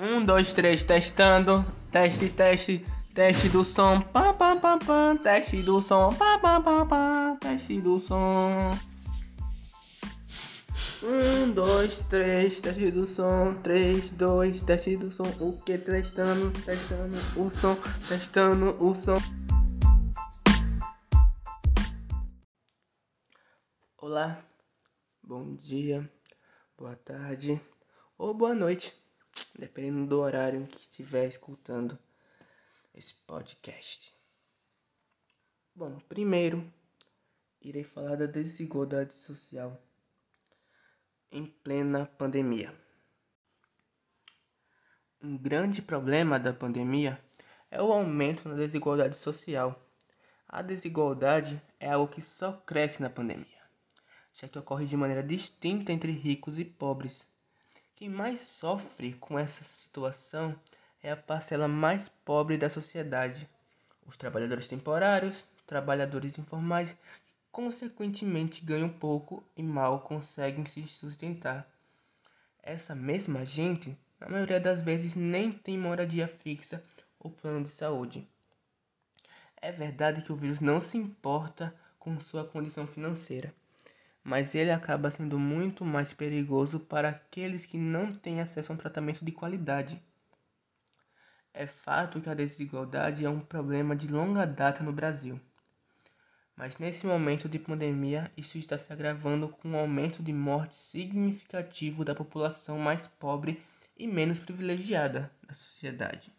Um, dois, três, testando. Teste, teste, teste do som. Pá, pá, pá, pá. Teste do som. Pá, pá, pá, pá. Teste do som. Um, dois, três, teste do som. Três, dois, teste do som. O que? Testando, testando o som. Testando o som. Olá, bom dia, boa tarde ou boa noite dependendo do horário que estiver escutando esse podcast. Bom, primeiro irei falar da desigualdade social em plena pandemia. Um grande problema da pandemia é o aumento na desigualdade social. A desigualdade é algo que só cresce na pandemia, já que ocorre de maneira distinta entre ricos e pobres quem mais sofre com essa situação é a parcela mais pobre da sociedade, os trabalhadores temporários, trabalhadores informais, que consequentemente ganham pouco e mal conseguem se sustentar. Essa mesma gente, na maioria das vezes, nem tem moradia fixa ou plano de saúde. É verdade que o vírus não se importa com sua condição financeira mas ele acaba sendo muito mais perigoso para aqueles que não têm acesso a um tratamento de qualidade. É fato que a desigualdade é um problema de longa data no Brasil. Mas nesse momento de pandemia, isso está se agravando com um aumento de morte significativo da população mais pobre e menos privilegiada da sociedade.